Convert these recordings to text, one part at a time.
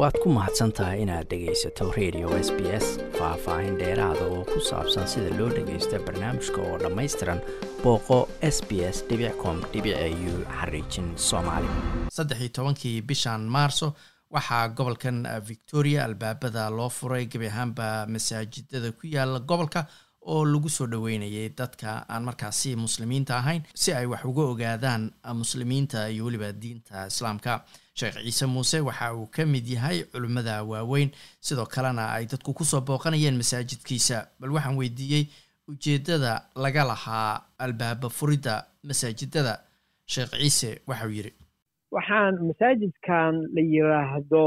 waad ku mahadsan tahay inaad dhegaysato radio s b s faah-faahin dheeraada oo ku saabsan sida loo dhagaysto barnaamijka oo dhammaystiran booqo s b s com u xariijin soomaali. Saddex iyo tobankii bishan maarso waxaa gobolkan victoria albaabada loo furay gebi ahaanba masaajidada ku yaalla gobolka oo lagu soo dhoweynayay dadka aan markaasi muslimiinta ahayn si ay wax uga ogaadaan muslimiinta iyo weliba diinta islaamka sheekh ciise muuse waxa uu ka mid yahay culimmada waaweyn. Sidoo kalena ay dadku ku soo booqanayeen masaajidkiisa. Bal waxaan weydiiyey ujeeddada laga lahaa albaaba furidda masaajidada. Sheekh ciise waxauu yidhi. Waxaan masaajidkan la yiraahdo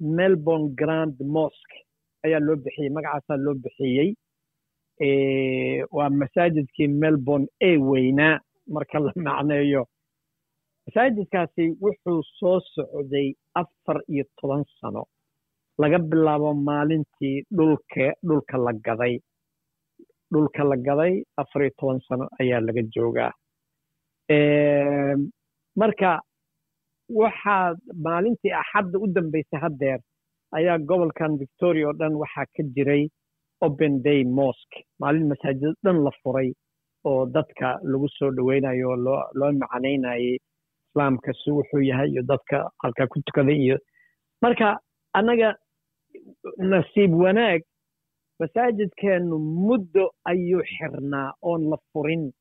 melbourne grand mosque ayaa loo bixiyey magacaasaa loo bixiyey. Waa masaajidkii melbourne ee weynaa marka la macneeyo masaajidkaasi wuxuu soo socday afar iyo toban sano. Laga bilaabo maalintii dhulka dhulka la gaday. Dhulka la gaday afar iyo toban sano ayaa laga joogaa. Marka waxaa maalintii axadda u dambaysay haddeer ayaa gobolkan victoria oo dhan waxaa ka jiray open day mosque. Maalin masaajid dhan la furay oo dadka lagu soo dhoweynayo oo loo loo islaamka si wuxuu yahay iyo dadka halkaa ku tukaday iyo marka annaga nasiib wanaag masaajidkeennu muddo ayuu xirnaa oon la furin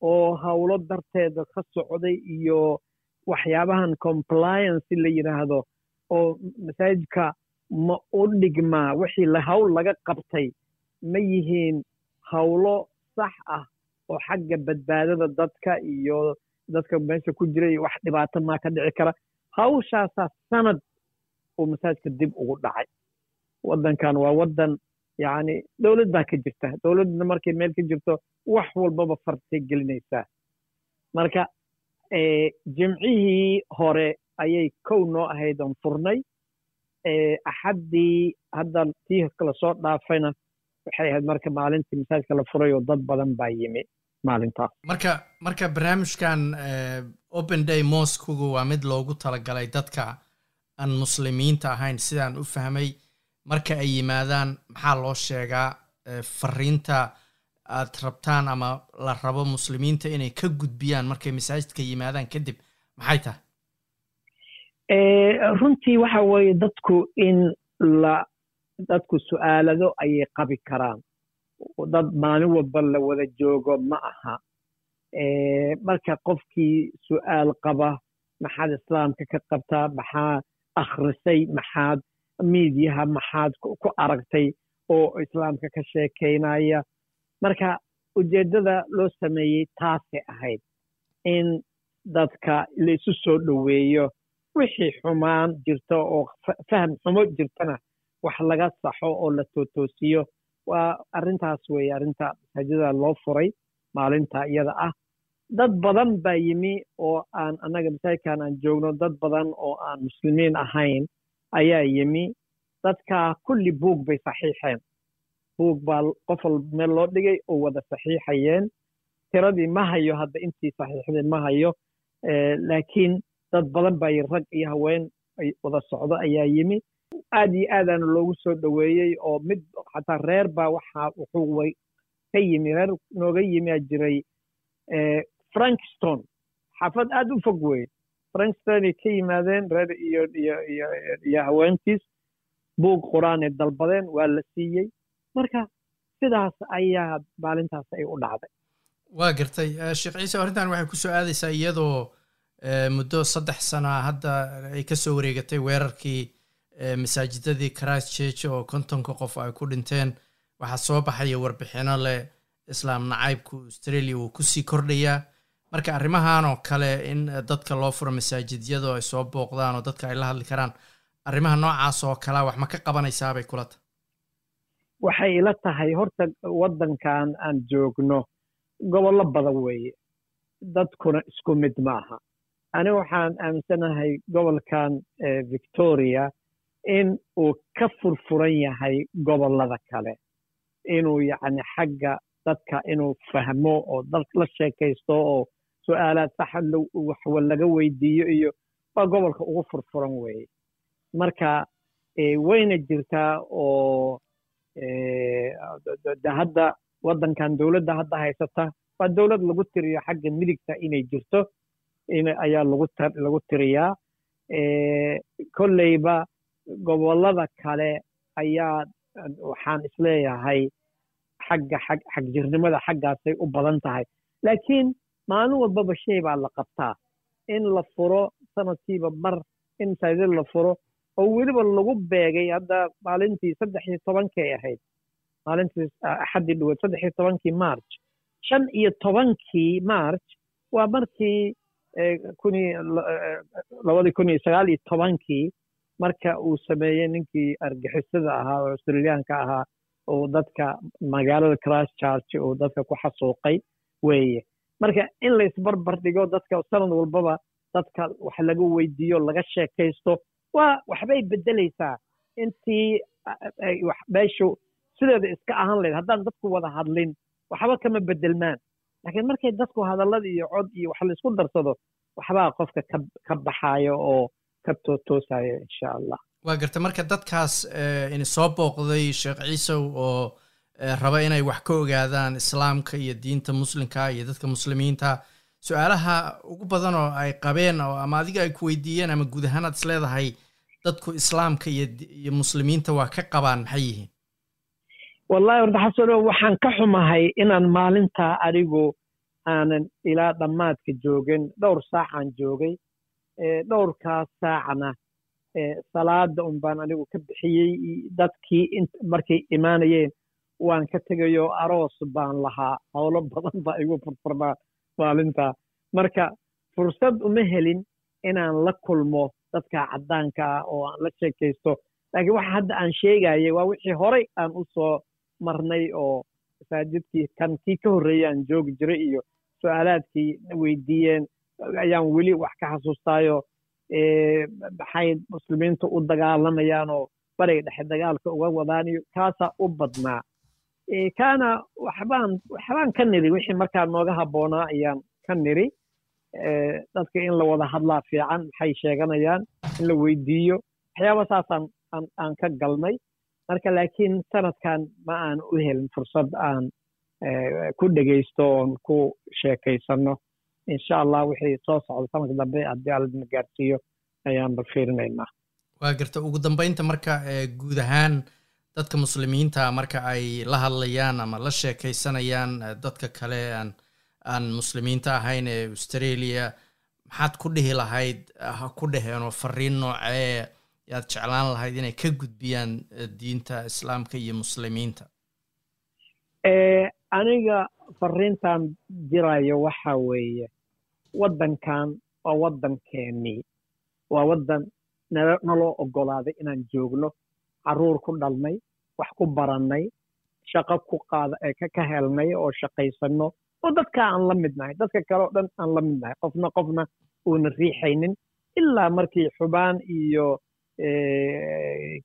oo howlo darteeda ka socday iyo waxyaabahan compliance la yidhaahdo oo masaajidka ma u dhigmaa wixii hawl laga qabtay ma yihiin howlo sax ah oo xagga badbaadada dadka iyo dadka meesha ku jira iyo wax dhibaato maa ka dhici kara. Hawshaasaa sanad uu masaajidka dib ugu dhacay. Waddankan waa waddan yacni dowlad baa ka jirta. Dowladdna markay meel ka jirto wax walbaba fartay gelinaysaa. Marka jimcihii hore ayay kow noo ahayd oon furnay axaddii hadda tii kala soo dhaafayna waxay ahayd marka maalintii masaajidka la furay oo dad badan baa yimi maalintaas marka marka barnaamijkan open day moskugu waa mid loogu talagalay dadka aan muslimiinta ahayn. Sidaan u fahmay marka ay yimaadaan maxaa loo sheegaa fariinta aad rabtaan ama la rabo muslimiinta inay ka gudbiyaan markay masaajidka yimaadaan kadib maxay tahay? Runtii waxa weeye dadku in la dadku su'aalado ayay qabi karaan dad maalin walba la wada joogo ma aha. Marka qofkii su'aal qaba maxaad islaamka ka qabtaa maxaa akhrisay maxaad miidiyaha maxaad ku aragtay oo islaamka ka sheekaynaya marka ujeeddada loo sameeyey taasay ahayd in dadka la isu soo dhoweeyo. Wixii xumaan jirta oo faham xumo jirtana wax laga saxo oo la tootoosiyo waa arrintaas weeye arrinta masaajidada loo furay maalinta iyada ah. Dad badan baa yimi oo aan annaga masaajidkan aan joogno dad badan oo aan muslimiin ahayn ayaa yimi. Dadka kulli buug bay saxiixeen. Buug baa qof wal meel loo dhigay oo wada saxiixayeen. Tiradii ma hayo hadda intii saxiixday ma hayo. Laakiin dad badan baa rag iyo haween wada socdo ayaa yimi. Aad iyo aadaana loogu soo dhoweeyey oo mid xataa reer baa waxa wuxuu ka yimi reer nooga yimi jiray frankston. Xaafad aad u fog weye frankstonay ka yimaadeen reer iyo iyo iyo iyo haweentiis buug qur'aanay dalbadeen waa la siiyey. Marka sidaas ayaa maalintaas ay u dhacday. Waa gartay. Sheekh ciise arrintan waxay ku soo aadaysaa iyadoo muddo saddex sana hadda ay ka soo wareegatay weerarkii masaajidadii christ church oo kontonka qof ay ku dhinteen waxaa soo baxaya warbixino leh islaam nacaybku australia wuu ku sii kordhayaa marka arrimahan oo kale in dadka loo furo masaajidyadu ay soo booqdaan oo dadka ay la hadli karaan arrimaha noocaas oo kalea wax ma ka qabanaysaabay kula tahay waxay ila tahay horta waddankan aan joogno gobollo badan weeye. Dadkuna isku mid ma aha aniga waxaan aaminsanahay gobolkan victoria in uu ka furfuran yahay gobollada kale. Inuu yacni xagga dadka inuu fahmo oo dad la sheekaysto oo su'aalaad saxa waxwa laga weydiiyo iyo waa gobolka ugu furfuran weeye. Marka wayna jirtaa oo de hadda waddankan dowladda hadda haysata waa dowlad lagu tiriyo xagga midigta inay jirto ayaa lagu tiriyaa. Kolleyba gobollada kale ayaa waxaan is leeyahay xagga xagjirnimada xaggaasay u badan tahay. Laakiin maalin walbaba shay baa la qabtaa. In la furo sanadkiiba mar in masaajid la furo oo weliba lagu beegay hadda maalintii saddex iyo tobankay ahayd. Maalintii axaddii dhaweed saddex iyo tobankii march. Shan iyo tobankii march waa markii kuni labadii kun iyo sagaal iyo tobankii marka uu sameeyey ninkii argixisada ahaa oo australiyaanka ahaa oo dadka magaalada christchurch uu dadka ku xasuuqay weeye. Marka in la isbarbar dhigo dadka sanad walbaba dadka wax laga weydiiyo laga sheekaysto waa waxbay beddelaysaa. Intii meeshu sideeda iska ahaan lahayd haddaan dadku wada hadlin waxba kama bedelmaan laakiin markay dadku hadallada iyo cod iyo wax laysku darsado waxbaa qofka ka baxaayo oo ka tootoosayo insha allah waa garta marka dadkaas ini soo booqday sheekh ciisow oo raba inay wax ka ogaadaan islaamka iyo diinta muslimka iyo dadka muslimiinta. Su'aalaha ugu badan oo ay qabeen oo ama adiga ay ku weydiiyeen ama guud ahaan aad is leedahay dadku islaamka iyo muslimiinta waa ka qabaan maxay yihiin? Wallahi horta xasano waxaan ka xumahay inaan maalintaa adigu aanan ilaa dhammaadka joogin dhowr saacaan joogay dhowrkaas saacna salaada un baan anigu ka bixiyey. Dadkii markay imaanayeen waan ka tegayo aroos baan lahaa. Howlo badan baa igu furfurnaa maalintaa marka fursad uma helin inaan la kulmo dadka caddaanka ah oo aan la sheekaysto. Laakiin waxa hadda aan sheegayay waa wixii horay aan u soo marnay oo masaajidkii kan kii ka horreeyay aan joogi jiray iyo su'aalaadkii weydiiyeen ayaan weli wax ka xasuustaayo maxay muslimiintu u dagaalamayaan oo bariga dhexe dagaalka uga wadaan iyo kaasaa u badnaa. Kaana waxbaan waxbaan ka niri wixii markaa nooga habboonaa ayaan ka niri. Dadka in la wada hadlaa fiican maxay sheeganayaan in la weydiiyo. Waxyaaba saasaan aan ka galnay. Marka laakiin sanadkan ma aan u helin fursad aan ku dhegaysto oon ku sheekaysanno insha allah wixii soo socda sanadka dambe haddii alladna gaarsiiyo ayaanba fiirinaynaa waa garta ugu dambeynta marka guud ahaan dadka muslimiinta marka ay la hadlayaan ama la sheekaysanayaan dadka kale aan aan muslimiinta ahayn ee australia maxaad ku dhihi lahayd ha ku dhaheenoo fariin noocee? Yaad jeclaan lahayd inay ka gudbiyaan diinta islaamka iyo muslimiinta? Aniga fariintan jirayo waxa weeye waddankan waa waddankeenii waa waddan naloo oggolaaday inaan joogno carruur ku dhalnay wax ku barannay shaqo ku qaada ka helnay oo shaqaysanno oo dadka aan la mid dadka kale oo dhan aan la mid qofna qofna uuna riixaynin ilaa markii xubaan iyo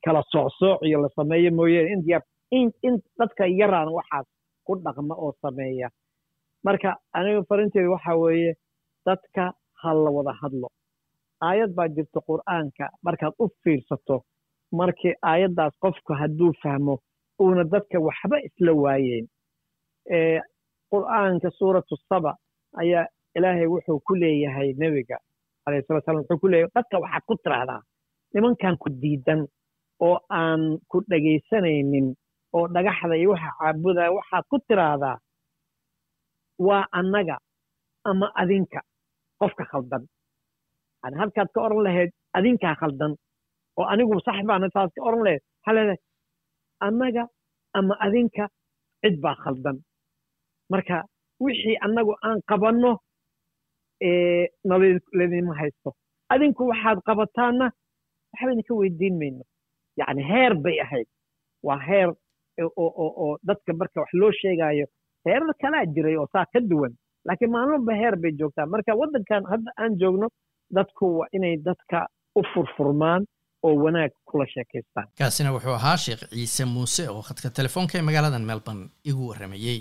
kala soocsooc iyo la sameeyo india in dadka yaraan waxaas ku dhaqma oo sameeya. Marka aniga farinteedu waxa weeye dadka ha la wada hadlo. Aayad baa jirta qur'aanka. Markaad u fiirsato markii aayaddaas qofku hadduu fahmo uuna dadka waxba isla waayeyn qur'aanka suuratu saba ayaa ilaahay wuxuu ku leeyahay nebiga alayhi salatu salam wuxuu ku leeyahay dadka waxaad ku tiraahdaa nimankan ku diidan oo aan ku dhegaysanaynin oo dhagaxda iyo waxa caabudaya waxaad ku tiraahdaa waa annaga ama adinka qofka khaldan. Yani halkaad ka oran lahayd adinkaa khaldan oo anigu sax baana taas ka oran lahayd waxaa annaga ama adinka cid baa khaldan. Marka wixii annagu aan qabanno nalaydinma haysto. Adinku waxaad qabataanna waxba idinka weydiin mayno. Yacni heer bay ahayd. Waa heer oo dadka marka wax loo sheegaayo heerar kalaa jiray oo saa ka duwan. Laakiin maalmoba heer bay joogtaa. Marka waddankan hadda aan joogno dadku waa inay dadka u furfurmaan oo wanaag kula sheekaystaan. Kaasina wuxuu ahaa sheekh ciise muuse oo khadka telefoonka ee magaaladan melbourne igu warramayey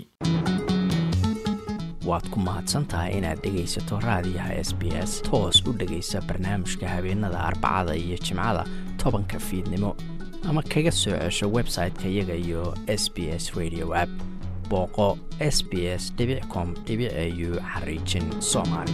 waad ku mahadsan tahay inaad dhegaysato raadiyaha s b s. Toos u dhegaysa barnaamijka habeenada arbacada iyo jimcada tobanka fiidnimo ama kaga soo cesho website-ka iyaga iyo s b s radio app booqo s b s com au xariijin soomaali